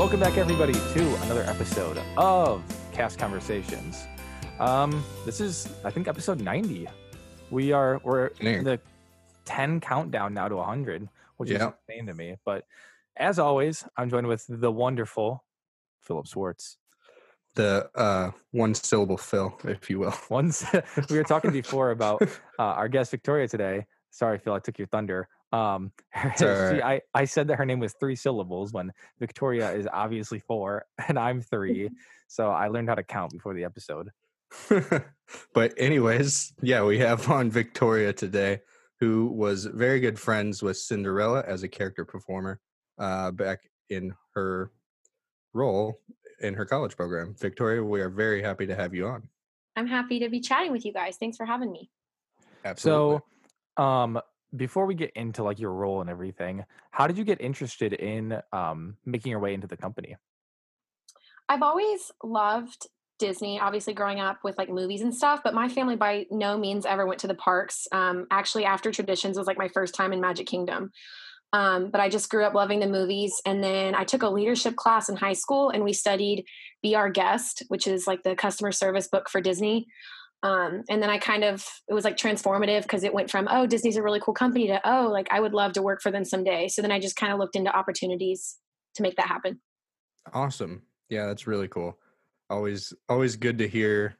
Welcome back, everybody, to another episode of Cast Conversations. Um, this is, I think, episode 90. We are we're in the 10 countdown now to 100, which is insane to me. But as always, I'm joined with the wonderful Philip Swartz. The uh, one syllable Phil, if you will. Once we were talking before about uh, our guest Victoria today. Sorry, Phil, I took your thunder. Um, she, I, I said that her name was three syllables when Victoria is obviously four and I'm three. so I learned how to count before the episode. but anyways, yeah, we have on Victoria today, who was very good friends with Cinderella as a character performer uh, back in her role in her college program. Victoria, we are very happy to have you on. I'm happy to be chatting with you guys. Thanks for having me. Absolutely. So, um, before we get into like your role and everything, how did you get interested in um, making your way into the company? I've always loved Disney, obviously growing up with like movies and stuff, but my family by no means ever went to the parks. Um, actually, After Traditions was like my first time in Magic Kingdom. Um, but I just grew up loving the movies. And then I took a leadership class in high school and we studied Be Our Guest, which is like the customer service book for Disney. Um, and then I kind of, it was like transformative because it went from, oh, Disney's a really cool company to, oh, like I would love to work for them someday. So then I just kind of looked into opportunities to make that happen. Awesome. Yeah, that's really cool. Always, always good to hear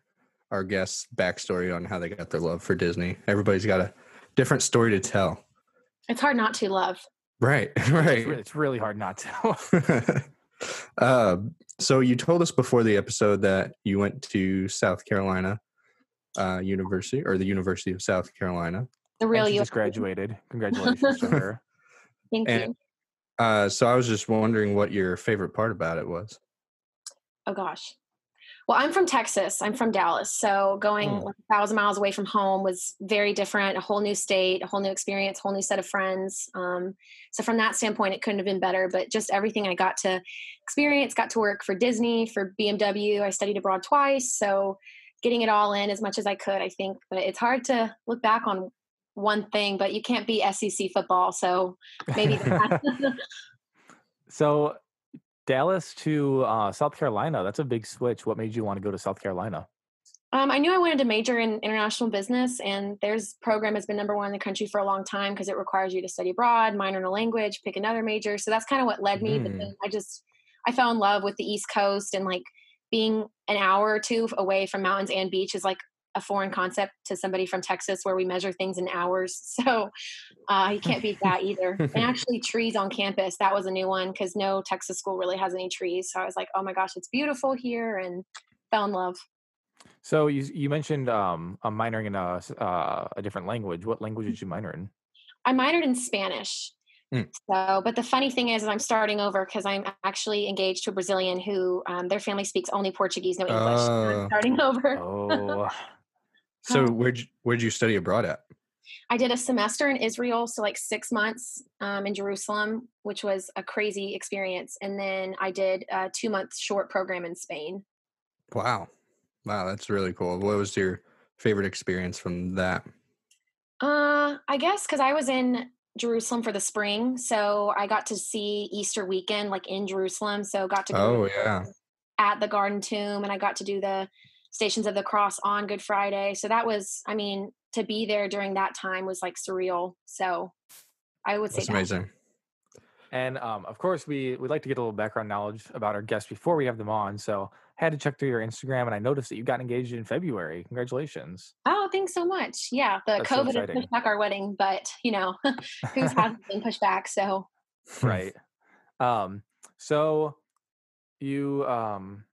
our guests' backstory on how they got their love for Disney. Everybody's got a different story to tell. It's hard not to love. Right, right. It's really hard not to. uh, so you told us before the episode that you went to South Carolina uh, University or the University of South Carolina. The real you just graduated. Congratulations to her. Thank and, you. Uh, so I was just wondering what your favorite part about it was. Oh gosh. Well, I'm from Texas. I'm from Dallas. So going oh. a thousand miles away from home was very different, a whole new state, a whole new experience, a whole new set of friends. Um, so from that standpoint, it couldn't have been better. But just everything I got to experience, got to work for Disney, for BMW. I studied abroad twice. So getting it all in as much as I could, I think. But it's hard to look back on one thing, but you can't be SEC football. So maybe. so Dallas to uh, South Carolina, that's a big switch. What made you want to go to South Carolina? Um, I knew I wanted to major in international business, and there's program has been number one in the country for a long time because it requires you to study abroad, minor in a language, pick another major. So that's kind of what led me. Mm. But then I just I fell in love with the East Coast and like being an hour or two away from mountains and beach is like a foreign concept to somebody from Texas where we measure things in hours. So uh, you can't beat that either. and actually, trees on campus, that was a new one because no Texas school really has any trees. So I was like, oh my gosh, it's beautiful here and fell in love. So you you mentioned um, a minoring in a, uh, a different language. What language did you minor in? I minored in Spanish. Mm. So, but the funny thing is, is I'm starting over because I'm actually engaged to a Brazilian who um, their family speaks only Portuguese, no English. Uh, I'm starting over. oh. So where'd you, where'd you study abroad at? I did a semester in Israel, so like six months um, in Jerusalem, which was a crazy experience, and then I did a two month short program in Spain. Wow, wow, that's really cool. What was your favorite experience from that? Uh, I guess because I was in Jerusalem for the spring, so I got to see Easter weekend like in Jerusalem. So got to go oh yeah at the Garden Tomb, and I got to do the Stations of the Cross on Good Friday. So that was, I mean, to be there during that time was like surreal. So I would say that's amazing. And um, of course, we we like to get a little background knowledge about our guests before we have them on. So I had to check through your Instagram, and I noticed that you got engaged in February. Congratulations! Oh, thanks so much. Yeah, the That's COVID so has pushed back our wedding, but you know, who's hasn't been pushed back? So right. Um, so you um,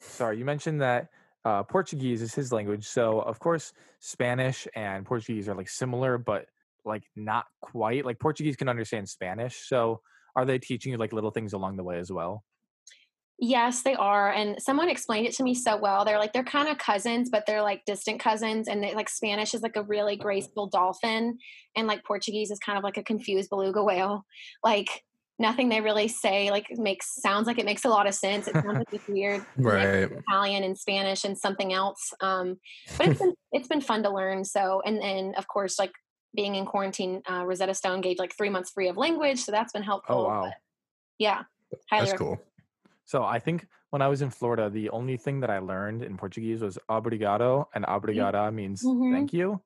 sorry, you mentioned that uh, Portuguese is his language. So of course, Spanish and Portuguese are like similar, but like not quite. Like Portuguese can understand Spanish. So are they teaching you like little things along the way as well? Yes, they are. And someone explained it to me so well. They're like, they're kind of cousins, but they're like distant cousins. And they, like Spanish is like a really graceful dolphin. And like Portuguese is kind of like a confused beluga whale. Like nothing they really say like makes sounds like it makes a lot of sense. It sounds like it's weird, right? Italian and Spanish and something else. Um, but it's been it's been fun to learn. So and then of course like being in quarantine, uh, Rosetta Stone gave like three months free of language, so that's been helpful. Oh wow! But, yeah, highly that's cool. So I think when I was in Florida, the only thing that I learned in Portuguese was obrigado, and obrigada means Mhm. thank you.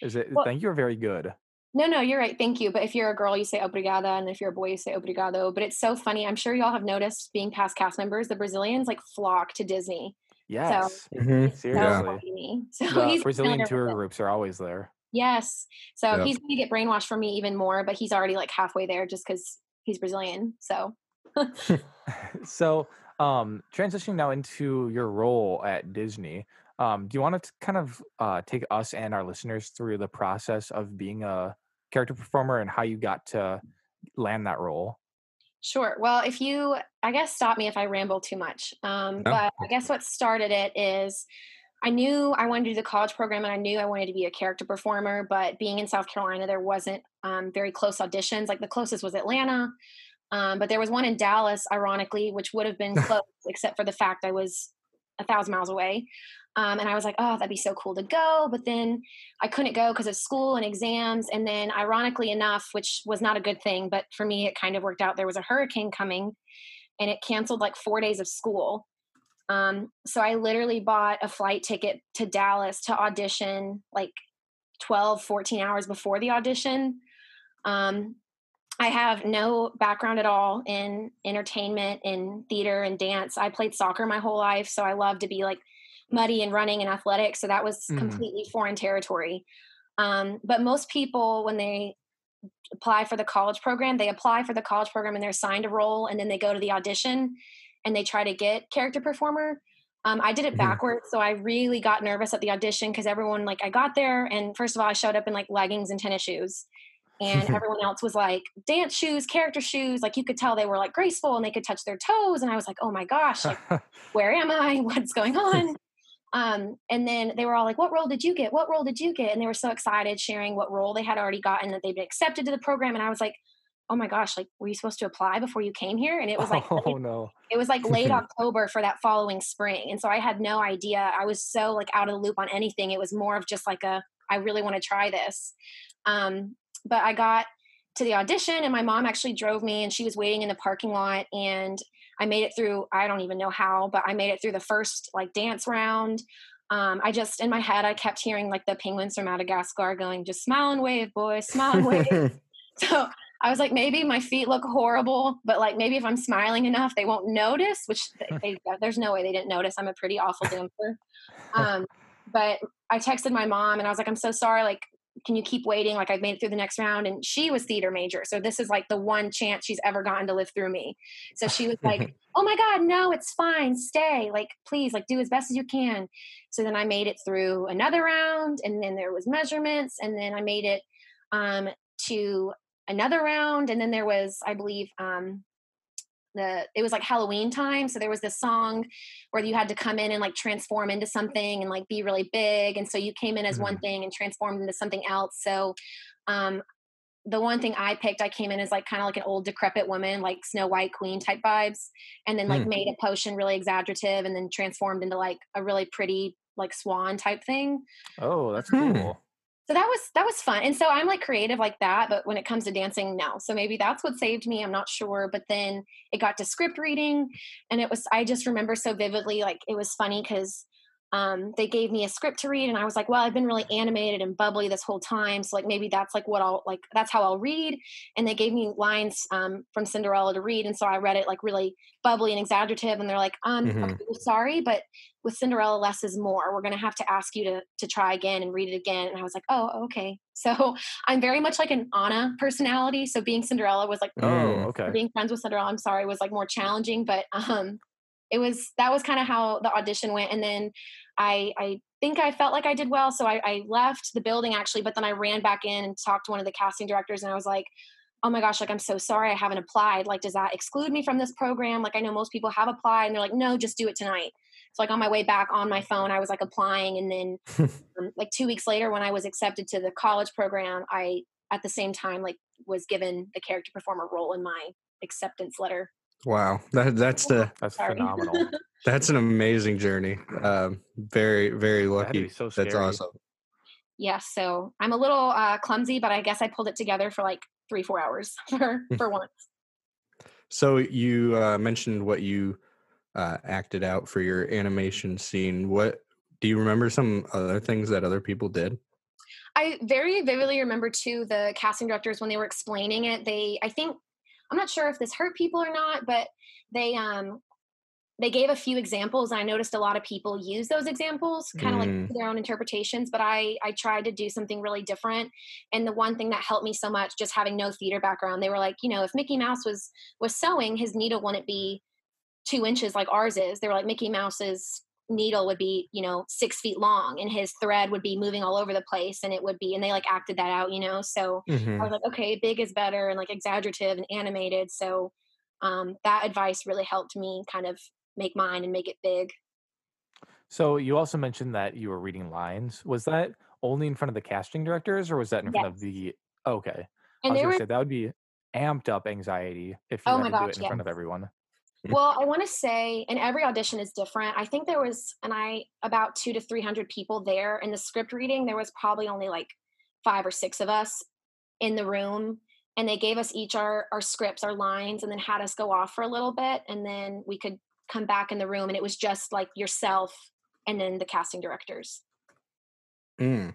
Is it Well- thank you or very good? No, no, you're right. Thank you. But if you're a girl, you say obrigada, and if you're a boy, you say obrigado. But it's so funny. I'm sure y'all have noticed being past cast members, the Brazilians like flock to Disney. Yes. Mhm. So Seriously. funny to me. So The Brazilian tour groups are always there. Yes. So Yep. he's going to get brainwashed from me even more, but he's already like halfway there just because he's Brazilian. So so um transitioning now into your role at disney um do you want to kind of uh take us and our listeners through the process of being a character performer and how you got to land that role Sure. Well, if you, I guess, stop me if I ramble too much. Um, No. But I guess what started it is I knew I wanted to do the college program and I knew I wanted to be a character performer. But being in South Carolina, there wasn't um, very close auditions. Like the closest was Atlanta. Um, but there was one in Dallas, ironically, which would have been close, except for the fact I was a thousand miles away. Um, and I was like, oh, that'd be so cool to go. But then I couldn't go because of school and exams. And then, ironically enough, which was not a good thing, but for me, it kind of worked out. There was a hurricane coming and it canceled like four days of school. Um, so I literally bought a flight ticket to Dallas to audition like 12, 14 hours before the audition. Um, I have no background at all in entertainment, in theater and dance. I played soccer my whole life, so I love to be like muddy and running and athletic. So that was Mhm. completely foreign territory. Um, but most people, when they apply for the college program, they apply for the college program and they're assigned a role, and then they go to the audition and they try to get character performer. Um, I did it Mhm. backwards, so I really got nervous at the audition because everyone like I got there, and first of all, I showed up in like leggings and tennis shoes, and everyone else was like dance shoes, character shoes. Like you could tell they were like graceful and they could touch their toes, and I was like, oh my gosh, like where am I? What's going on? Um, and then they were all like, What role did you get? What role did you get? And they were so excited sharing what role they had already gotten that they'd been accepted to the program. And I was like, Oh my gosh, like, were you supposed to apply before you came here? And it was like, oh no it was like late October for that following spring. And so I had no idea. I was so like out of the loop on anything. It was more of just like a, I really want to try this. Um, but I got to the audition and my mom actually drove me and she was waiting in the parking lot and I made it through, I don't even know how, but I made it through the first like dance round. Um, I just, in my head, I kept hearing like the penguins from Madagascar going, just smile and wave, boys, smile and wave. So I was like, maybe my feet look horrible, but like maybe if I'm smiling enough, they won't notice. Which they, there's no way they didn't notice. I'm a pretty awful dancer. Um, but I texted my mom and I was like, I'm so sorry. Like, can you keep waiting? Like, I've made it through the next round, and she was theater major, so this is like the one chance she's ever gotten to live through me. So she was like, "Oh my God, no, it's fine. Stay. Like, please, like, do as best as you can." So then I made it through another round, and then there was measurements, and then I made it um, to another round and then there was i believe um the it was like halloween time so there was this song where you had to come in and like transform into something and like be really big and so you came in as one thing and transformed into something else so um the one thing I picked, I came in as like kind of like an old decrepit woman, like Snow White Queen type vibes, and then like Hmm. made a potion really exaggerative, and then transformed into like a really pretty like swan type thing. Oh that's cool so that was that was fun. And so i'm like creative like that but when it comes to dancing no. So maybe that's what saved me i'm not sure but then it got to script reading and it was i just remember so vividly like it was funny because um, they gave me a script to read and i was like well i've been really animated and bubbly this whole time so like maybe that's like what i'll like that's how i'll read. And they gave me lines um, from cinderella to read and so i read it like really bubbly and exaggerative and they're like um Mhm. okay, we're sorry but with cinderella less is more. We're going to have to ask you to to try again and read it again. And i was like oh okay. So i'm very much like an anna personality so being cinderella was like oh okay. being friends with Cinderella, I'm sorry, was like more challenging, but um it was that was kind of how the audition went. And then I I think I felt like I did well. So I, I left the building actually, but then I ran back in and talked to one of the casting directors and I was like, Oh my gosh, like I'm so sorry I haven't applied. Like, does that exclude me from this program? Like I know most people have applied and they're like, no, just do it tonight. So like on my way back on my phone, I was like applying and then um, like two weeks later when I was accepted to the college program, I at the same time like was given the character performer role in my acceptance letter. Wow, that that's the that's Sorry. phenomenal that's an amazing journey. Um, very very lucky. so That's scary. awesome. yeah, so I'm a little uh, clumsy, but I guess I pulled it together for like three, four hours for for once. So you uh, mentioned what you uh, acted out for your animation scene. What do you remember? Some other things that other people did? I very vividly remember too the casting directors when they were explaining it. They, I think, I'm not sure if this hurt people or not, but they um they gave a few examples i noticed a lot of people use those examples kind of mm. like their own interpretations but i i tried to do something really different and the one thing that helped me so much just having no theater background they were like you know if mickey mouse was was sewing his needle wouldn't be two inches like ours is they were like mickey mouse's needle would be you know six feet long and his thread would be moving all over the place and it would be and they like acted that out you know so mm-hmm. i was like okay big is better and like exaggerative and animated so um, that advice really helped me kind of make mine and make it big. So you also mentioned that you were reading lines. Was that only in front of the casting directors, or was that in front of the? Okay, and I was gonna were... say that would be amped up anxiety if you oh had to gosh, do it in yeah. front of everyone. Well, I want to say, and every audition is different. I think there was, and I about two to three hundred people there in the script reading. There was probably only like five or six of us in the room, and they gave us each our our scripts, our lines, and then had us go off for a little bit, and then we could come back in the room and it was just like yourself and then the casting directors. Mm.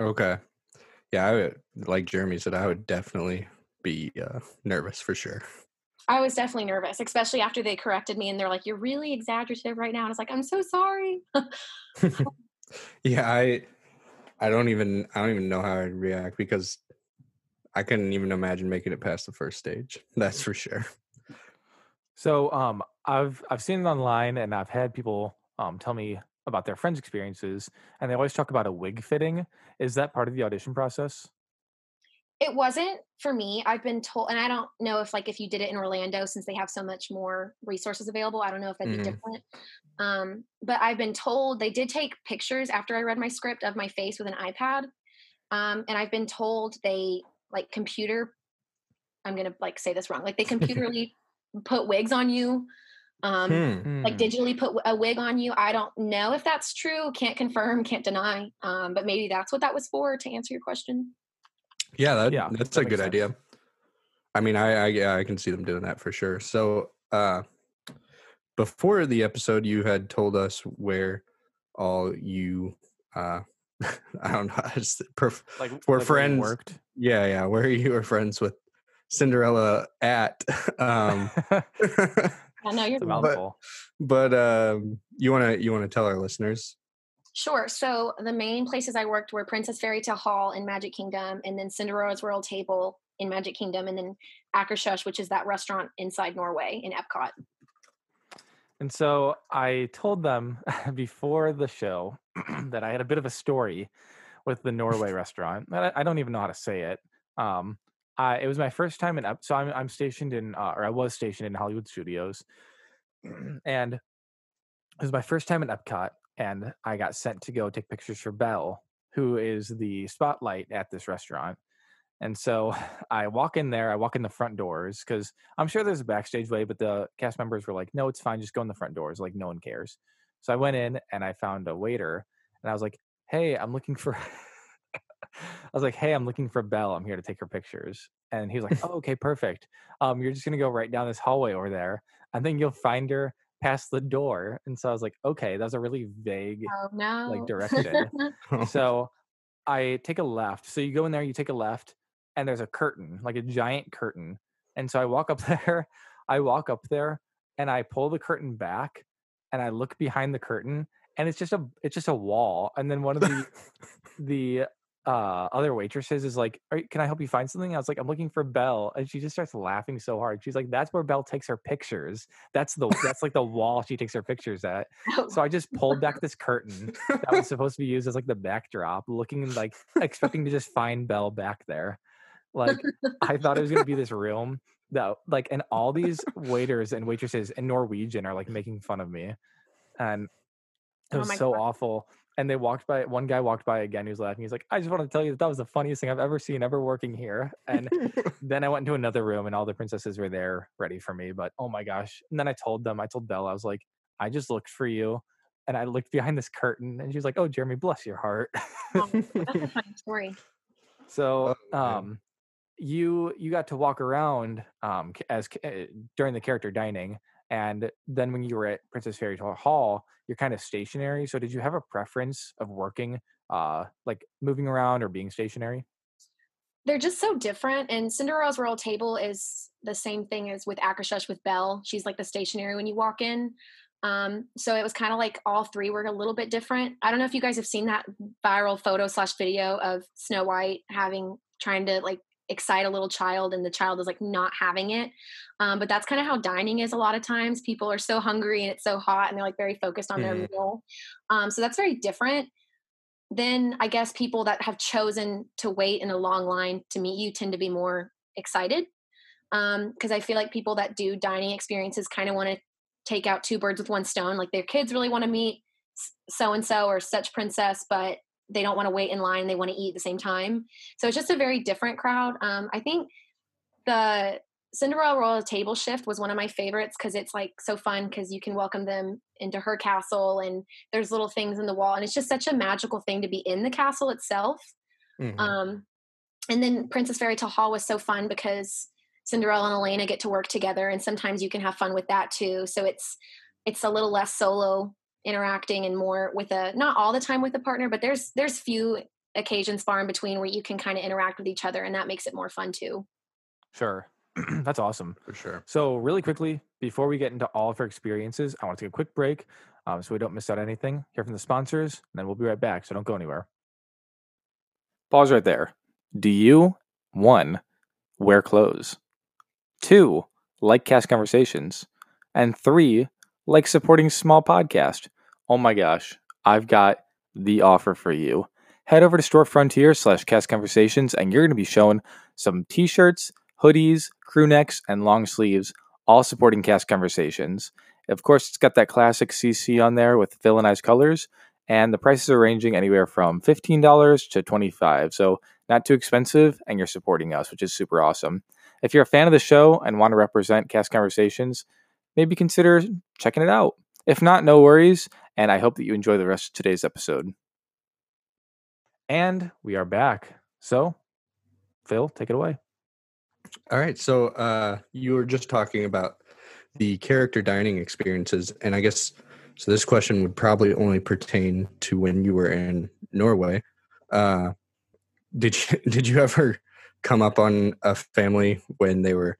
Okay. Yeah, I would, like Jeremy said, I would definitely be uh, nervous for sure. I was definitely nervous, especially after they corrected me and they're like, "You're really exaggerative right now." And I was like, "I'm so sorry." yeah, I, I don't even, I don't even know how I'd react because I couldn't even imagine making it past the first stage. That's for sure. So, um, I've I've seen it online, and I've had people um tell me about their friends' experiences, and they always talk about a wig fitting. Is that part of the audition process? It wasn't for me. I've been told, and I don't know if like if you did it in Orlando, since they have so much more resources available. I don't know if that'd mm-hmm. be different. Um, but I've been told they did take pictures after I read my script of my face with an iPad, um, and I've been told they like computer. I'm gonna like say this wrong. Like they computerly put wigs on you um hmm. like hmm. digitally put a wig on you i don't know if that's true can't confirm can't deny um but maybe that's what that was for to answer your question yeah, that, yeah that's that a good sense. idea i mean i i yeah i can see them doing that for sure so uh before the episode you had told us where all you uh i don't know just perf- like were like friends worked yeah yeah where you were friends with Cinderella at. Um, I know you're but, but um, you want to you want to tell our listeners. Sure. So the main places I worked were Princess Fairy Tale Hall in Magic Kingdom, and then Cinderella's Royal Table in Magic Kingdom, and then Akershus, which is that restaurant inside Norway in Epcot. And so I told them before the show that I had a bit of a story with the Norway restaurant. I don't even know how to say it. Um, I it was my first time in Epcot. so I'm I'm stationed in uh, or I was stationed in Hollywood Studios, and it was my first time in Epcot, and I got sent to go take pictures for Belle, who is the spotlight at this restaurant. And so I walk in there, I walk in the front doors because I'm sure there's a backstage way, but the cast members were like, no, it's fine, just go in the front doors. Like, no one cares. So I went in and I found a waiter and I was like, hey, I'm looking for I was like, "Hey, I'm looking for Belle. I'm here to take her pictures." And he was like, "Oh, okay, perfect. Um, you're just gonna go right down this hallway over there, I think you'll find her past the door." And so I was like, "Okay, that's a really vague, oh, no. like direction." so I take a left. So you go in there, you take a left, and there's a curtain, like a giant curtain. And so I walk up there. I walk up there, and I pull the curtain back, and I look behind the curtain, and it's just a it's just a wall. And then one of the the uh other waitresses is like can i help you find something? I was like i'm looking for belle and she just starts laughing so hard. She's like that's where belle takes her pictures. That's the that's like the wall she takes her pictures at. Oh. so i just pulled back this curtain that was supposed to be used as like the backdrop looking like expecting to just find belle back there. Like i thought it was going to be this room that like and all these waiters and waitresses in norwegian are like making fun of me and it oh was oh so God. awful and they walked by one guy walked by again he was laughing he's like i just want to tell you that that was the funniest thing i've ever seen ever working here and then i went into another room and all the princesses were there ready for me but oh my gosh and then i told them i told belle i was like i just looked for you and i looked behind this curtain and she was like oh jeremy bless your heart. Oh, that's a funny story. So oh, um you you got to walk around um as uh, during the character dining and then when you were at princess fairy hall you're kind of stationary so did you have a preference of working uh like moving around or being stationary? They're just so different and cinderella's royal table is the same thing as with akershus with belle. She's like the stationary when you walk in um, so it was kind of like all three were a little bit different. I don't know if you guys have seen that viral photo slash video of snow white having trying to like excite a little child and the child is like not having it um, but that's kind of how dining is a lot of times people are so hungry and it's so hot and they're like very focused on mm-hmm. their meal um, so that's very different then i guess people that have chosen to wait in a long line to meet you tend to be more excited because um, i feel like people that do dining experiences kind of want to take out two birds with one stone like their kids really want to meet so and so or such princess but they don't want to wait in line they want to eat at the same time. So it's just a very different crowd. Um, i think the cinderella royal table shift was one of my favorites because it's like so fun because you can welcome them into her castle and there's little things in the wall and it's just such a magical thing to be in the castle itself. Mm-hmm. um, and then princess fairy tale hall was so fun because cinderella and elena get to work together and sometimes you can have fun with that too. So it's it's a little less solo interacting and more with a not all the time with a partner but there's there's few occasions far in between where you can kind of interact with each other and that makes it more fun too. Sure. That's awesome. For sure. So really quickly before we get into all of our experiences i want to take a quick break um, so we don't miss out anything. Hear from the sponsors and then we'll be right back so don't go anywhere. Pause right there. Do you one wear clothes? Two like cast conversations? And three like supporting small podcast oh my gosh, I've got the offer for you. Head over to Store Frontier slash Cast Conversations, and you're going to be shown some t shirts, hoodies, crew necks, and long sleeves, all supporting Cast Conversations. Of course, it's got that classic CC on there with villainized colors, and the prices are ranging anywhere from $15 to 25 So, not too expensive, and you're supporting us, which is super awesome. If you're a fan of the show and want to represent Cast Conversations, maybe consider checking it out. If not, no worries. And I hope that you enjoy the rest of today's episode. And we are back. So, Phil, take it away. All right. So, uh, you were just talking about the character dining experiences. And I guess so. This question would probably only pertain to when you were in Norway. Uh, did you did you ever come up on a family when they were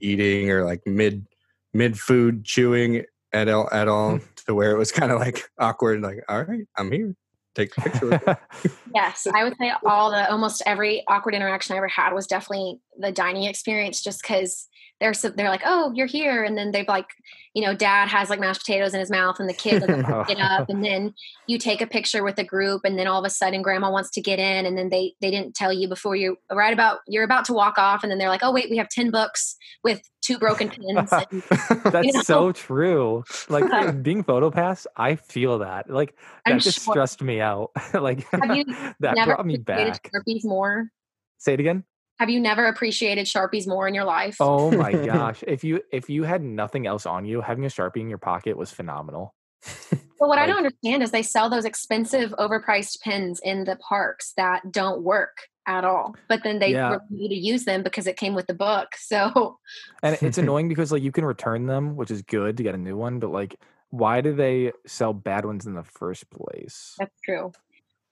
eating or like mid mid food chewing at all at all to where it was kind of like awkward like all right i'm here. Take a picture yes i would say all the almost every awkward interaction i ever had was definitely the dining experience just because they're so, they're like, oh, you're here, and then they've like, you know, dad has like mashed potatoes in his mouth, and the kid like, get up, and then you take a picture with a group, and then all of a sudden, grandma wants to get in, and then they they didn't tell you before you right about you're about to walk off, and then they're like, oh wait, we have ten books with two broken pins. And, That's you know? so true. Like being photo pass, I feel that. Like that I'm just sure. stressed me out. like that brought me back. more. Say it again have you never appreciated sharpies more in your life oh my gosh if you if you had nothing else on you having a sharpie in your pocket was phenomenal but what like, i don't understand is they sell those expensive overpriced pens in the parks that don't work at all but then they yeah. you to use them because it came with the book so and it's annoying because like you can return them which is good to get a new one but like why do they sell bad ones in the first place that's true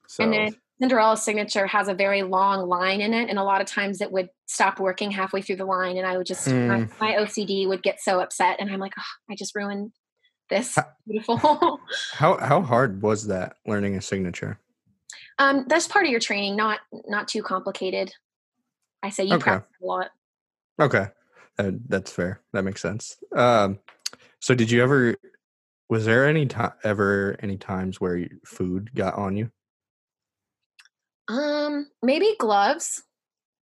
so. and then Cinderella's signature has a very long line in it, and a lot of times it would stop working halfway through the line, and I would just mm. my, my, OCD would get so upset, and I'm like, oh, I just ruined this how, beautiful. how how hard was that learning a signature? Um, that's part of your training, not not too complicated. I say you okay. practice a lot. Okay, uh, that's fair. That makes sense. Um, so, did you ever? Was there any time ever any times where food got on you? Um, maybe gloves.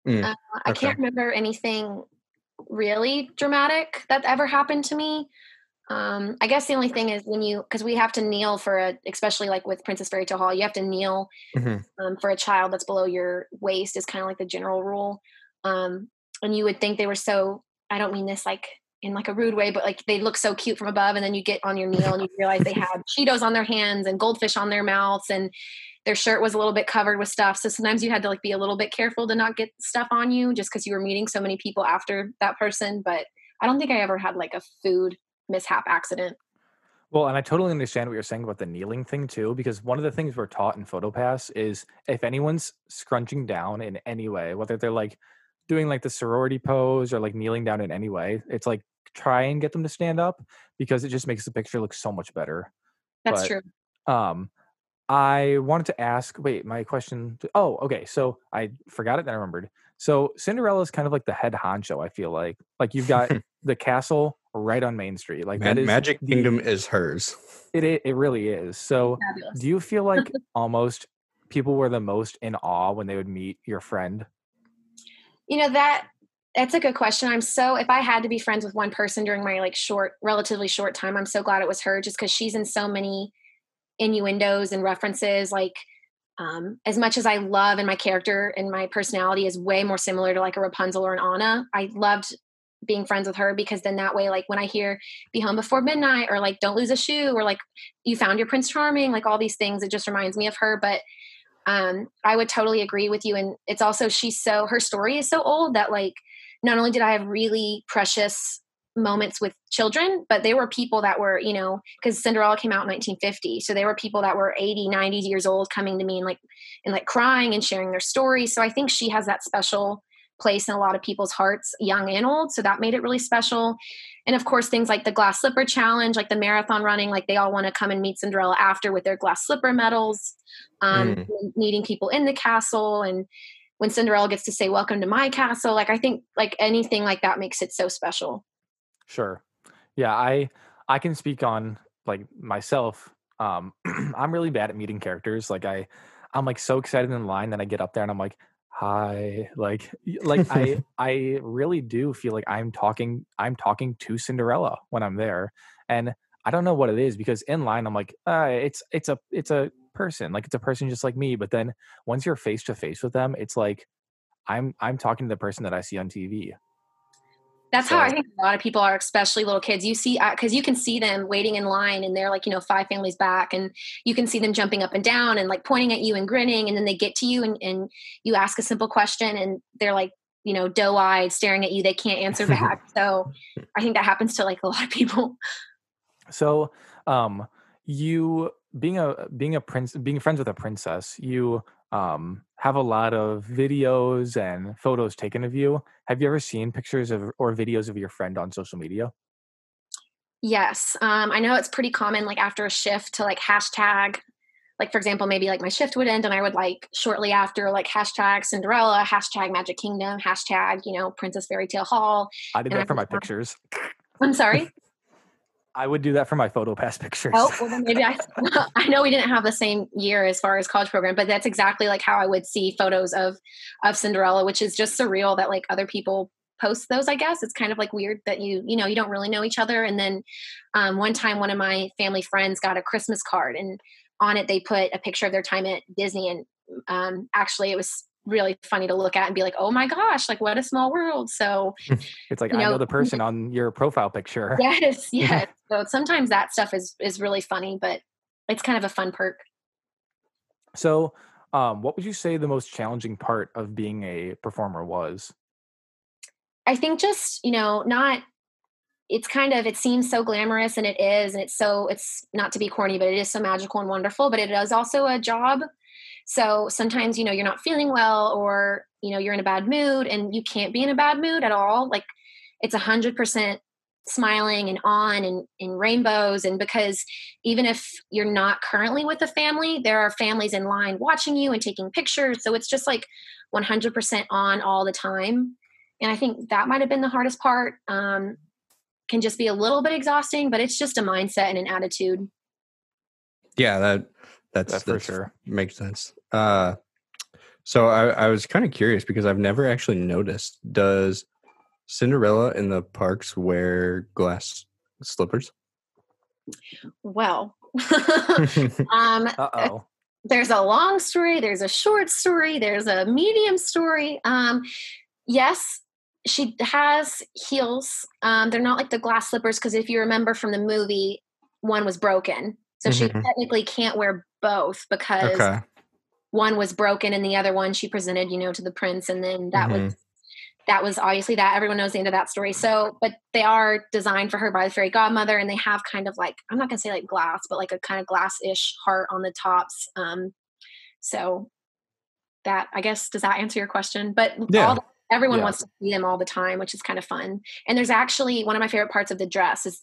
Mm, uh, I okay. can't remember anything really dramatic that ever happened to me. Um, I guess the only thing is when you, because we have to kneel for a, especially like with Princess Fairy Tale Hall, you have to kneel mm-hmm. um, for a child that's below your waist is kind of like the general rule. Um, and you would think they were so, I don't mean this like in like a rude way, but like they look so cute from above, and then you get on your kneel and you realize they have Cheetos on their hands and goldfish on their mouths, and their shirt was a little bit covered with stuff. So sometimes you had to like be a little bit careful to not get stuff on you, just because you were meeting so many people after that person. But I don't think I ever had like a food mishap accident. Well, and I totally understand what you're saying about the kneeling thing too, because one of the things we're taught in PhotoPass is if anyone's scrunching down in any way, whether they're like doing like the sorority pose or like kneeling down in any way, it's like try and get them to stand up because it just makes the picture look so much better. That's But, true. Um, I wanted to ask. Wait, my question. Oh, okay. So I forgot it, then I remembered. So Cinderella is kind of like the head honcho. I feel like, like you've got the castle right on Main Street. Like Ma- that is Magic the- Kingdom is hers. It i- it really is. So Fabulous. do you feel like almost people were the most in awe when they would meet your friend? You know that that's a good question. I'm so if I had to be friends with one person during my like short, relatively short time, I'm so glad it was her, just because she's in so many innuendos and references. Like um, as much as I love and my character and my personality is way more similar to like a Rapunzel or an Anna, I loved being friends with her because then that way, like when I hear "Be home before midnight" or like "Don't lose a shoe" or like "You found your Prince Charming," like all these things, it just reminds me of her. But um, I would totally agree with you. And it's also she's so her story is so old that like not only did I have really precious moments with children, but they were people that were, you know, because Cinderella came out in 1950. So they were people that were 80, 90 years old coming to me and like and like crying and sharing their stories. So I think she has that special place in a lot of people's hearts, young and old. So that made it really special. And of course, things like the glass slipper challenge, like the marathon running, like they all want to come and meet Cinderella after with their glass slipper medals, um, Mm. meeting people in the castle. And when Cinderella gets to say, Welcome to my castle, like I think like anything like that makes it so special. Sure. Yeah, I I can speak on like myself. Um I'm really bad at meeting characters. Like I I'm like so excited in line that I get up there and I'm like, "Hi." Like like I I really do feel like I'm talking I'm talking to Cinderella when I'm there. And I don't know what it is because in line I'm like, uh, it's it's a it's a person. Like it's a person just like me, but then once you're face to face with them, it's like I'm I'm talking to the person that I see on TV. That's how I think a lot of people are, especially little kids. You see, because you can see them waiting in line and they're like, you know, five families back, and you can see them jumping up and down and like pointing at you and grinning. And then they get to you and, and you ask a simple question and they're like, you know, doe eyed, staring at you. They can't answer back. so I think that happens to like a lot of people. So, um, you being a being a prince, being friends with a princess, you um have a lot of videos and photos taken of you. Have you ever seen pictures of or videos of your friend on social media? Yes. Um, I know it's pretty common, like after a shift, to like hashtag, like for example, maybe like my shift would end and I would like shortly after, like hashtag Cinderella, hashtag Magic Kingdom, hashtag, you know, Princess Fairy Tale Hall. I did And I that for my pictures. I'm sorry. I would do that for my photo pass pictures. Oh, well, maybe I. I know we didn't have the same year as far as college program, but that's exactly like how I would see photos of of Cinderella, which is just surreal that like other people post those. I guess it's kind of like weird that you you know you don't really know each other. And then um, one time, one of my family friends got a Christmas card, and on it they put a picture of their time at Disney, and um, actually it was really funny to look at and be like, oh my gosh, like what a small world. So it's like I know, know the person on your profile picture. yes, yes. So sometimes that stuff is is really funny, but it's kind of a fun perk. So, um, what would you say the most challenging part of being a performer was? I think just, you know, not it's kind of it seems so glamorous and it is and it's so it's not to be corny but it is so magical and wonderful but it is also a job so sometimes you know you're not feeling well or you know you're in a bad mood and you can't be in a bad mood at all like it's a hundred percent smiling and on and in rainbows. And because even if you're not currently with a family there are families in line watching you and taking pictures. So it's just like 100% on all the time. And i think that might have been the hardest part. Um, can just be a little bit exhausting but it's just a mindset and an attitude. Yeah, that that's That for that's- sure. makes sense. Uh, so I, I was kind of curious because I've never actually noticed. Does Cinderella in the parks wear glass slippers? well um, oh. there's a long story there's a short story there's a medium story um, yes she has heels. Um, they're not like the glass slippers because if you remember from the movie, one was broken, so she Mhm. technically can't wear both because Okay. One was broken and the other one she presented, you know, to the prince, and then that was that was obviously that everyone knows the end of that story. So, but they are designed for her by the fairy godmother, and they have kind of like I'm not gonna say like glass, but like a kind of glass-ish heart on the tops. Um, so that I guess does that answer your question? But Yeah. all the, everyone Yeah. wants to see them all the time, which is kind of fun. And there's actually one of my favorite parts of the dress is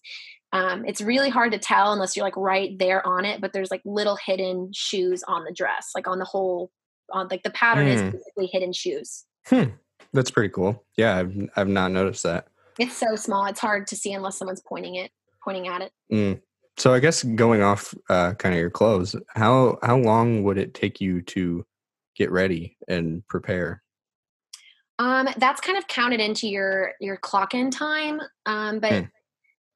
um, it's really hard to tell unless you're like right there on it, but there's like little hidden shoes on the dress, like on the whole, on like the pattern is Mm. basically hidden shoes. Hmm. That's pretty cool. Yeah, I've I've not noticed that. It's so small, it's hard to see unless someone's pointing it, pointing at it. Mm. So I guess going off uh, kind of your clothes, how how long would it take you to get ready and prepare? Um, that's kind of counted into your your clock in time. Um, but Hmm.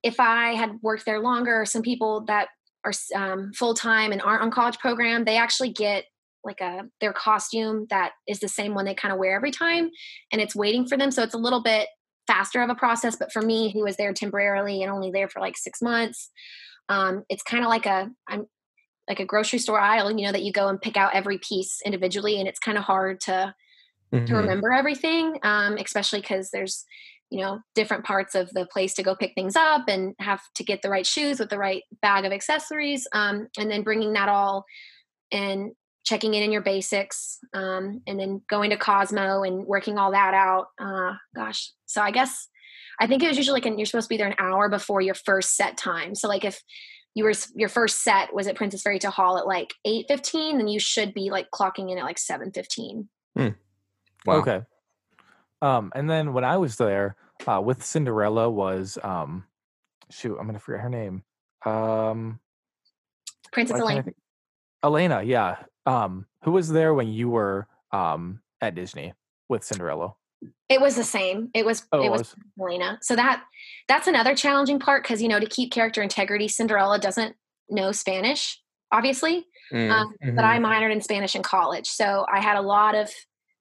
If I had worked there longer, some people that are um, full time and aren't on college program, they actually get like a their costume that is the same one they kind of wear every time, and it's waiting for them. So it's a little bit faster of a process. But for me, who was there temporarily and only there for like six months, um, it's kind of like a I'm like a grocery store aisle, you know, that you go and pick out every piece individually, and it's kind of hard to to Mhm. remember everything, um, especially because there's you know different parts of the place to go pick things up and have to get the right shoes with the right bag of accessories, um, and then bringing that all and checking in in your basics, um, and then going to Cosmo and working all that out. Uh, gosh, so I guess I think it was usually like an, you're supposed to be there an hour before your first set time. So like if you were your first set was at Princess Fairy Tale Hall at like eight fifteen, then you should be like clocking in at like seven fifteen. Wow. Okay. Um, and then when I was there uh, with Cinderella was um, shoot, I'm gonna forget her name. Um, Princess why can't I Elaine. think- Elena, yeah. Um, who was there when you were um at Disney with Cinderella? It was the same. It was Oh, it was was. Elena. So that that's another challenging part because you know to keep character integrity, Cinderella doesn't know Spanish, obviously. Mm, Um, But mhm. I minored in Spanish in college, so I had a lot of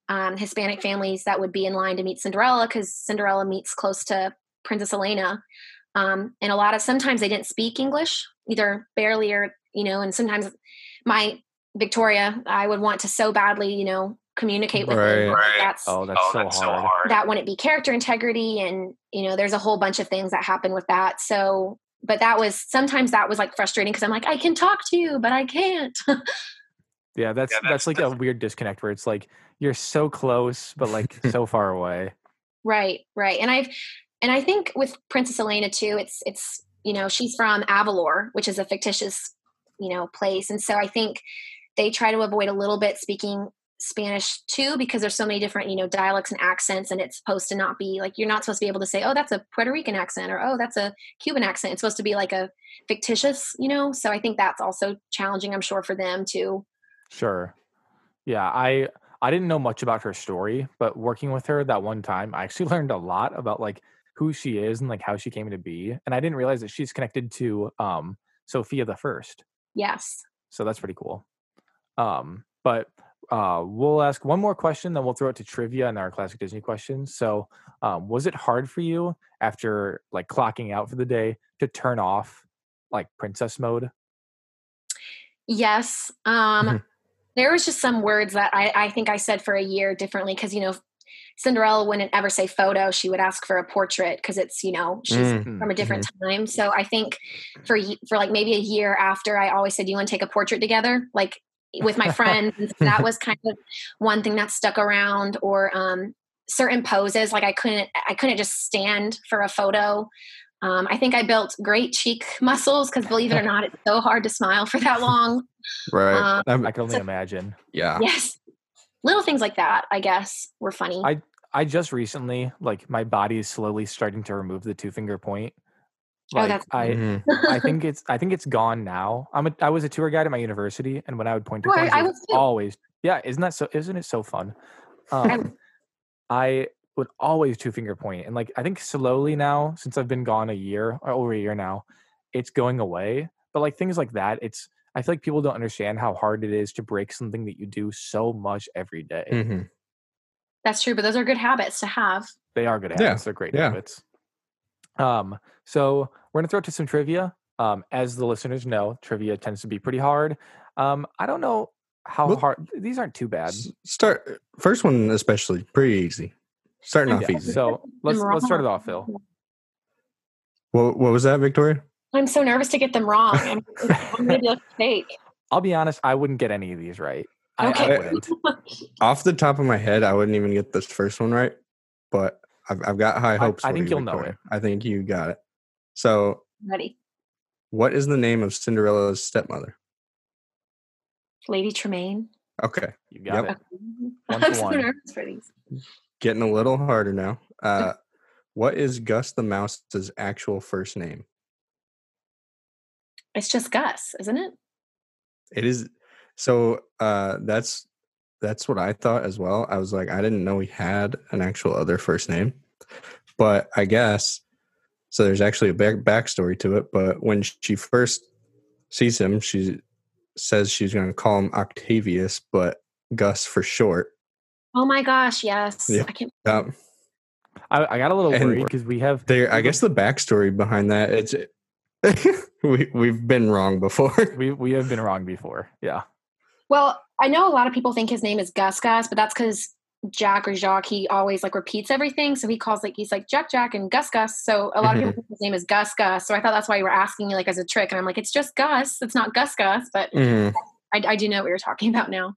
um, Hispanic families that would be in line to meet Cinderella because Cinderella meets close to Princess Elena, um, and a lot of sometimes they didn't speak English, either barely or you know, and sometimes my Victoria, I would want to so badly, you know, communicate with them. Right. but That's Oh, that's, so, hard. that wouldn't be character integrity and you know there's a whole bunch of things that happen with that so but that was sometimes that was like frustrating because i'm like i can talk to you but i can't Yeah, that's Yeah, that's, that's- like a weird disconnect where it's like you're so close but like so far away. right right and i've and i think with princess elena too it's it's you know she's from avalor which is a fictitious you know place and so i think they try to avoid a little bit speaking spanish too because there's so many different you know dialects and accents and it's supposed to not be like you're not supposed to be able to say oh that's a puerto rican accent or oh that's a cuban accent it's supposed to be like a fictitious you know so i think that's also challenging i'm sure for them too Sure. Yeah, I I didn't know much about her story, but working with her that one time, I actually learned a lot about like who she is and like how she came to be. And I didn't realize that she's connected to um Sofia the First. yes So that's pretty cool. Um, but uh, we'll ask one more question, then we'll throw it to trivia and our classic Disney questions. So, um, was it hard for you after like clocking out for the day to turn off like princess mode? Yes. Um. There was just some words that I, I think I said for a year differently because, you know, Cinderella wouldn't ever say photo. She would ask for a portrait because it's, you know, she's Mm, Hmm. from a different time. So I think for for like maybe a year after, I always said, "Do you want to take a portrait together?" Like with my friends. and that was kind of one thing that stuck around. Or um, certain poses, like I couldn't I couldn't just stand for a photo. Um, I think I built great cheek muscles because believe it or not, it's so hard to smile for that long. right. um, I'm- can only So- imagine. yeah. Yes. Little things like that, I guess, were funny. I I just recently like my body is slowly starting to remove the two finger point. Oh, Like that's- I Mhm. I think it's I think it's gone now. I'm a I was a tour guide at my university, and when I would point to Oh, I- I was too. always yeah. Isn't that so? Isn't it so fun? Um, I would always two finger point, and like I think slowly now, since I've been gone a year or over a year now, it's going away. But like things like that, it's I feel like people don't understand how hard it is to break something that you do so much every day. Mhm. That's true, but those are good habits to have. They are good Yeah, habits. They're great yeah. habits. Um, so we're gonna throw it to some trivia. Um, as the listeners know, trivia tends to be pretty hard. Um, I don't know how Well- hard these aren't too bad. Start first one especially pretty easy. Starting off Yeah, easy. So let's let's start it off, Phil. What what was that, Victoria? I'm so nervous to get them wrong. I'm, I'm gonna be like fake. I'll be honest, I wouldn't get any of these right. I, I Okay. wouldn't. Off the top of my head, I wouldn't even get this first one right, but I've, I've got high hopes. I for think you, you'll know Victoria. I think you got it. So, Ready, what is the name of Cinderella's stepmother? Lady Tremaine. Okay, You got Yep. it. One I'm so one. nervous for these. Getting a little harder now. Uh, what is Gus the Mouse's actual first name? It's just Gus, isn't it? It is. So uh, that's that's what I thought as well. I was like, I didn't know he had an actual other first name, but I guess so. There's actually a back backstory to it. But when she first sees him, she says she's going to call him Octavius, but Gus for short. Oh my gosh, yes. Yeah. I can't. Um, I, I got a little And worried because we have there, I guess the backstory behind that it's we we've been wrong before. we we have been wrong before. Yeah. Well, I know a lot of people think his name is Gus Gus, but that's because Jack or Jacques, he always like repeats everything. So he calls like he's like Jack Jack and Gus Gus. So a lot of people think his name is Gus Gus. So I thought that's why you were asking me like as a trick. And I'm like, it's just Gus. It's not Gus Gus. But Mhm. I, I do know what you're talking about now.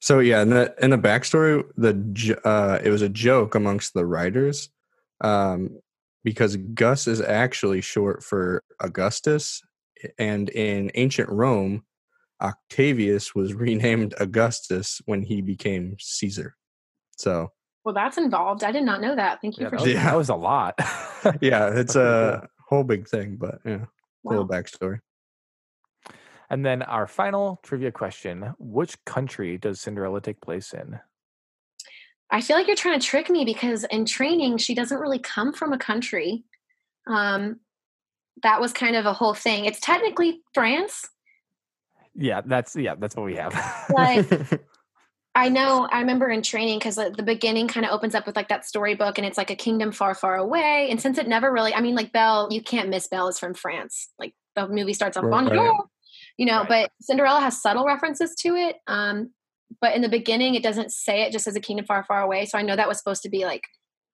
So yeah, in the in the backstory, the uh, it was a joke amongst the writers, um, because Gus is actually short for Augustus, and in ancient Rome, Octavius was renamed Augustus when he became Caesar. So Well, that's involved. I did not know that. Thank you Yeah, for that, was, Yeah. that was a lot. yeah, it's a whole big thing, but yeah, a wow. little backstory. And then our final trivia question: Which country does Cinderella take place in? I feel like you're trying to trick me because in training, she doesn't really come from a country. Um, that was kind of a whole thing. It's technically France. Yeah, that's yeah, that's what we have. Like, I know. I remember in training because the beginning kind of opens up with like that storybook, and it's like a kingdom far, far away. And since it never really, I mean, like Belle, you can't miss Belle is from France. Like the movie starts on Right. bonjour, you know. Right. But Cinderella has subtle references to it. Um, but in the beginning, it doesn't say it; just as a kingdom far, far away. So I know that was supposed to be like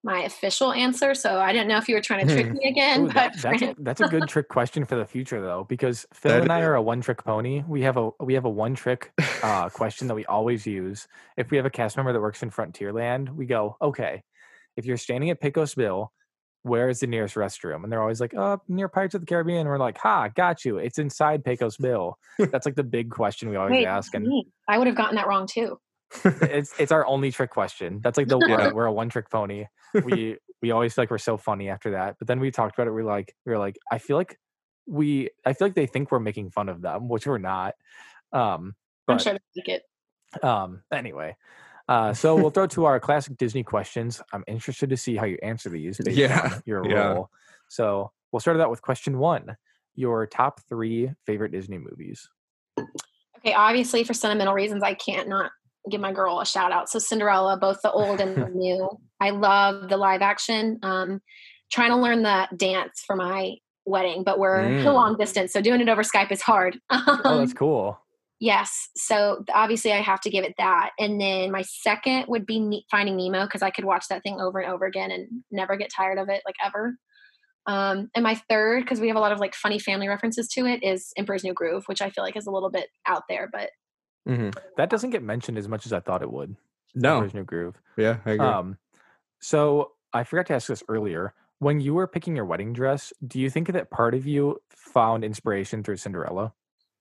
my official answer. So I didn't know if you were trying to trick me again. Ooh, but that- that's a, that's a good trick question for the future though, because Phil That and I is- are a one trick pony. We have a we have a one trick uh, question that we always use. If we have a cast member that works in Frontierland, we go, okay, if you're standing at Pecos Bill, where is the nearest restroom? And they're always like, oh, near Pirates of the Caribbean. And we're like, ha, got you. It's inside Pecos Bill. That's like the big question we always Wait, ask. And. I would have gotten that wrong too. it's it's our only trick question. That's like the Yeah. we're a one trick pony. We we always feel like we're so funny after that. But then we talked about it. We're like we're like I feel like we I feel like they think we're making fun of them, which we're not. Um, I'm but sure they like it. um, anyway. Uh, so we'll throw to our classic Disney questions. I'm interested to see how you answer these based Yeah, on your yeah. role. So we'll start it out with question one: Your top three favorite Disney movies. Okay, obviously for sentimental reasons, I can't not give my girl a shout out. So Cinderella, both the old and the new. I love the live action. Um, trying to learn the dance for my wedding, but we're Mm. long distance, so doing it over Skype is hard. Oh, Um, that's cool. Yes. So obviously I have to give it that. And then my second would be ne- Finding Nemo because I could watch that thing over and over again and never get tired of it, like ever. Um, and my third, because we have a lot of like funny family references to it, is Emperor's New Groove, which I feel like is a little bit out there, but Mhm. That doesn't get mentioned as much as I thought it would. No, Emperor's New Groove. yeah, I agree. Um, so I forgot to ask this earlier. When you were picking your wedding dress, do you think that part of you found inspiration through Cinderella?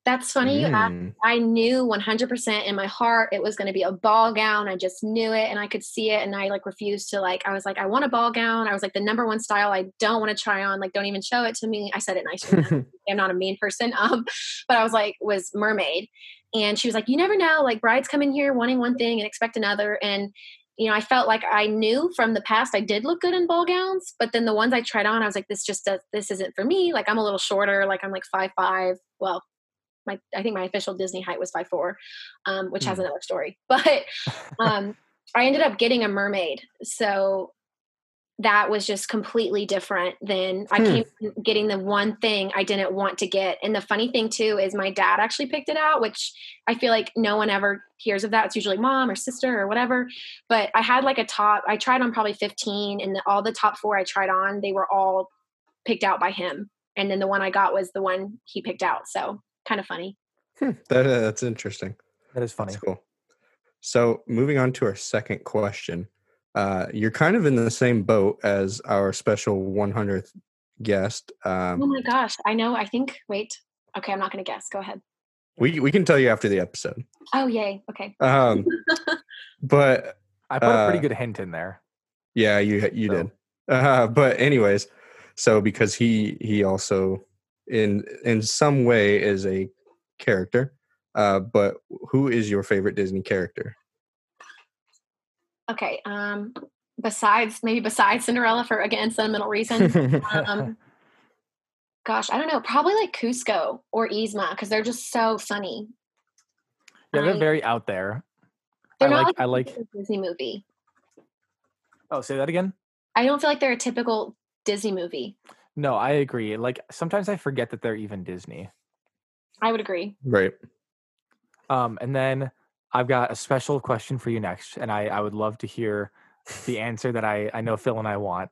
That's funny you asked. Mm. I knew 100% in my heart it was going to be a ball gown. I just knew it and I could see it. And I like refused to like, I was like, I want a ball gown. I was like, the number one style I don't want to try on. Like, don't even show it to me. I said it nicely. I'm not a mean person. Um, but I was like, was mermaid. And she was like, you never know. Like brides come in here wanting one thing and expect another. And, you know, I felt like I knew from the past I did look good in ball gowns, but then the ones I tried on, I was like, this just does, this isn't for me. Like I'm a little shorter. Like I'm like five, five. Well, my, I think my official Disney height was five, four, um, which has Hmm. another story, but, um, I ended up getting a mermaid. So that was just completely different than I Hmm. came getting the one thing I didn't want to get. And the funny thing too is my dad actually picked it out, which I feel like no one ever hears of that. It's usually mom or sister or whatever. But I had like a top, I tried on probably 15 and the, all the top four I tried on, they were all picked out by him. And then the one I got was the one he picked out. So kind of funny. Hmm, that, uh, that's interesting. That is funny. That's cool. So moving on to our second question. Uh, you're kind of in the same boat as our special 100th guest. Oh Um, my gosh. I know. I think, wait. Okay. I'm not going to guess. Go ahead. we we can tell you after the episode. Oh, yay. Okay. Um, but I put a pretty Uh, good hint in there. yeah, you you So- did. Uh, but anyways, so because he he also in in some way is a character. Uh, but who is your favorite Disney character? Okay. Um, besides maybe besides Cinderella for again sentimental reasons. um, gosh, I don't know. Probably like Kuzco or Yzma because they're just so funny. yeah, they're I- very out there. They're I not like. like, I a like. typical Disney movie. Oh, say that again. I don't feel like they're a typical Disney movie. No, I agree. Like sometimes I forget that they're even Disney. I would agree. Right. Um, and then I've got a special question for you next, and I, I would love to hear the answer that I, I know Phil and I want.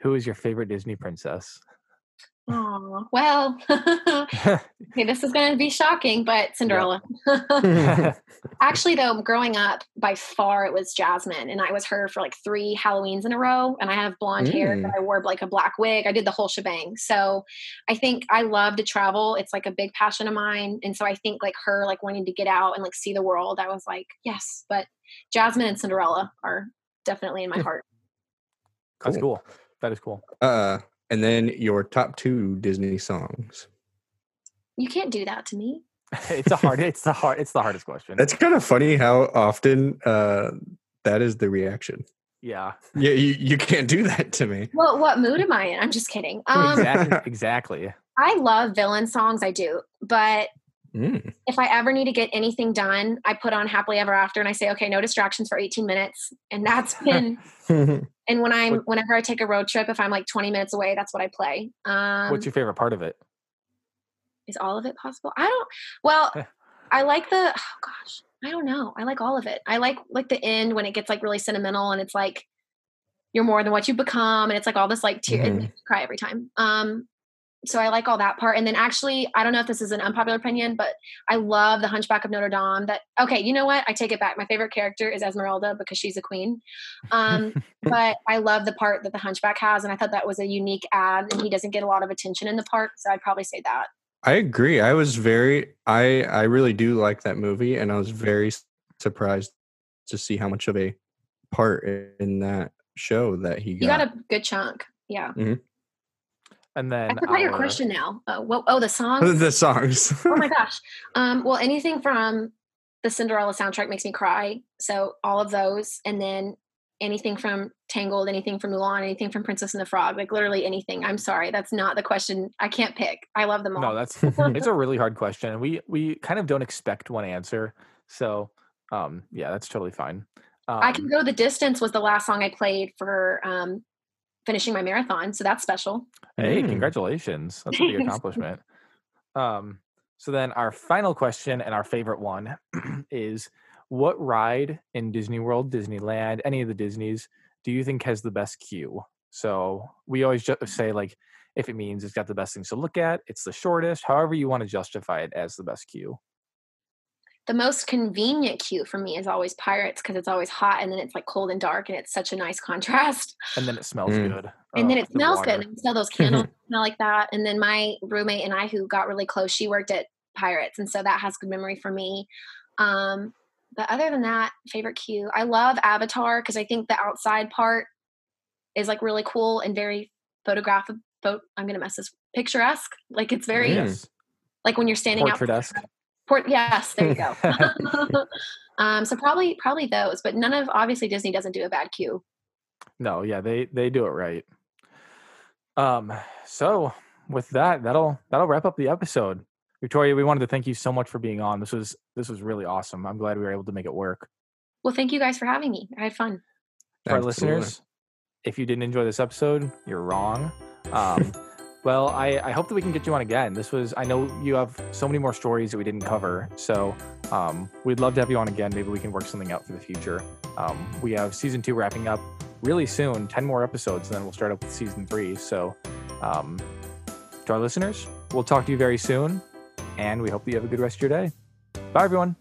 Who is your favorite Disney princess? Oh well. okay, this is going to be shocking, but Cinderella. Actually, though, growing up, by far it was Jasmine, and I was her for like three Halloweens in a row. And I have blonde hair, Mm. but I wore like a black wig. I did the whole shebang. So I think I love to travel. It's like a big passion of mine, and so I think like her, like wanting to get out and like see the world. I was like, yes, but Jasmine and Cinderella are definitely in my heart. That's cool. That is cool. Uh, and then your top two Disney songs. You can't do that to me. it's a hard. It's the hard. It's the hardest question. That's kind of funny how often uh, that is the reaction. yeah. Yeah, you, you can't do that to me. Well, what mood am I in? I'm just kidding. Um, Exactly. exactly. I love villain songs. I do, but Mm. if I ever need to get anything done, I put on Happily Ever After and I say, okay, no distractions for 18 minutes. And that's been, and when I'm, What- whenever I take a road trip, if I'm like 20 minutes away, that's what I play. Um, What's your favorite part of it? is all of it possible? I don't, well, I like the, oh gosh, I don't know. I like all of it. I like, like the end when it gets like really sentimental and it's like, you're more than what you become. And it's like all this like tear, Mhm. cry every time. Um, so I like all that part. And then actually, I don't know if this is an unpopular opinion, but I love the Hunchback of Notre Dame. That okay, you know what? I take it back. My favorite character is Esmeralda because she's a queen. Um, but I love the part that the Hunchback has, and I thought that was a unique ad, and he doesn't get a lot of attention in the park. So I'd probably say that. I agree. I was very I I really do like that movie and I was very surprised to see how much of a part in that show that he got. You got. got a good chunk. Yeah. And then I forgot your question now. Oh, what, oh, the song. the songs. oh my gosh. Um, well, anything from the Cinderella soundtrack makes me cry. So all of those, and then anything from Tangled, anything from Mulan, anything from Princess and the Frog, like literally anything. I'm sorry, that's not the question. I can't pick. I love them all. No, that's it's a really hard question. and We we kind of don't expect one answer. So um yeah, that's totally fine. Um, I can go the distance was the last song I played for um, finishing my marathon, so that's special. Hey, Mm. congratulations. That's a big accomplishment. Um, so then our final question and our favorite one is what ride in Disney World, Disneyland, any of the Disneys do you think has the best queue? So we always just say like if it means it's got the best things to look at, it's the shortest, however you want to justify it as the best queue. The most convenient queue for me is always Pirates because it's always hot and then it's like cold and dark and it's such a nice contrast. And then it smells Mm. good. and then Oh, it the smells water. good. And smell those candles smell like that. And then my roommate and I, who got really close, she worked at Pirates, and so that has good memory for me. Um, but other than that, favorite queue. I love Avatar because I think the outside part is like really cool and very photographic. Pho- I'm gonna mess this picturesque. Like it's very Mm. Yes. like when you're standing out. Portrait-esque. Port, yes, there you go. um, so probably probably those, but none of obviously Disney doesn't do a bad queue. No, yeah, they they do it right. Um, so with that, that'll that'll wrap up the episode. Victoria, we wanted to thank you so much for being on. This was this was really awesome. I'm glad we were able to make it work. Well, thank you guys for having me. I had fun. For our listeners, if you didn't enjoy this episode, you're wrong. Um, well, I, I hope that we can get you on again. This was, I know you have so many more stories that we didn't cover. So um, we'd love to have you on again. Maybe we can work something out for the future. Um, we have season two wrapping up really soon, 10 more episodes, and then we'll start up with season three. So um, to our listeners, we'll talk to you very soon. And we hope that you have a good rest of your day. Bye, everyone.